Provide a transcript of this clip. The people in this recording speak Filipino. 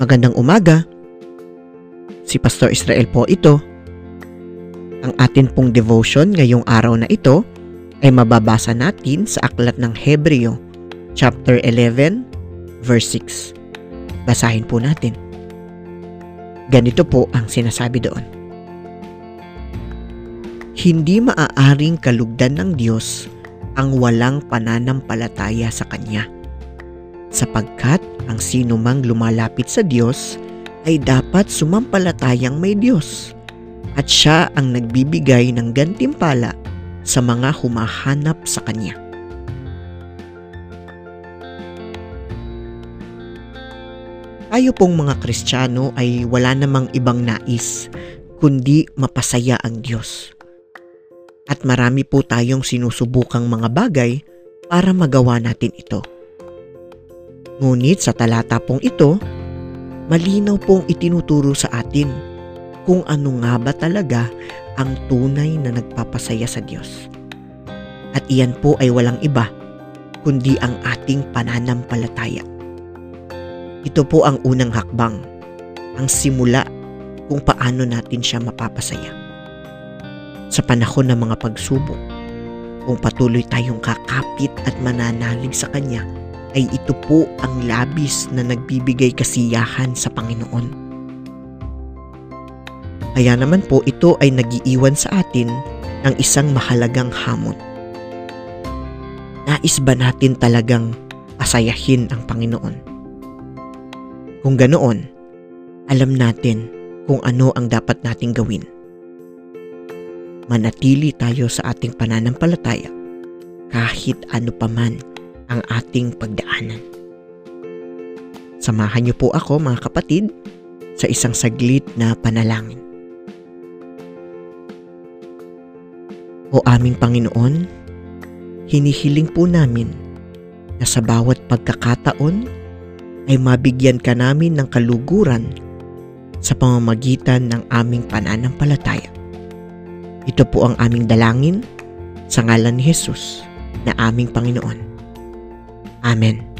Magandang umaga. Si Pastor Israel po ito. Ang atin pong devotion ngayong araw na ito ay mababasa natin sa aklat ng Hebreo, chapter 11, verse 6. Basahin po natin. Ganito po ang sinasabi doon. Hindi maaaring kalugdan ng Diyos ang walang pananampalataya sa Kanya. Sapagkat ang sino mang lumalapit sa Diyos ay dapat sumampalatayang may Diyos at siya ang nagbibigay ng gantimpala sa mga humahanap sa Kanya. Tayo pong mga Kristiyano ay wala namang ibang nais kundi mapasaya ang Diyos. At marami po tayong sinusubukang mga bagay para magawa natin ito. Ngunit sa talata pong ito, malinaw pong itinuturo sa atin kung ano nga ba talaga ang tunay na nagpapasaya sa Diyos. At iyan po ay walang iba kundi ang ating pananampalataya. Ito po ang unang hakbang, ang simula kung paano natin siya mapapasaya. Sa panahon ng mga pagsubok, kung patuloy tayong kakapit at mananalig sa Kanya, ay ito po ang labis na nagbibigay kasiyahan sa Panginoon. Kaya naman po ito ay nagiiwan sa atin ng isang mahalagang hamon. Nais ba natin talagang pasayahin ang Panginoon? Kung ganoon, alam natin kung ano ang dapat nating gawin. Manatili tayo sa ating pananampalataya kahit ano paman ang ating pagdaanan. Samahan niyo po ako mga kapatid sa isang saglit na panalangin. O aming Panginoon, hinihiling po namin na sa bawat pagkakataon ay mabigyan ka namin ng kaluguran sa pamamagitan ng aming pananampalataya. Ito po ang aming dalangin sa ngalan ni Jesus na aming Panginoon. Amen.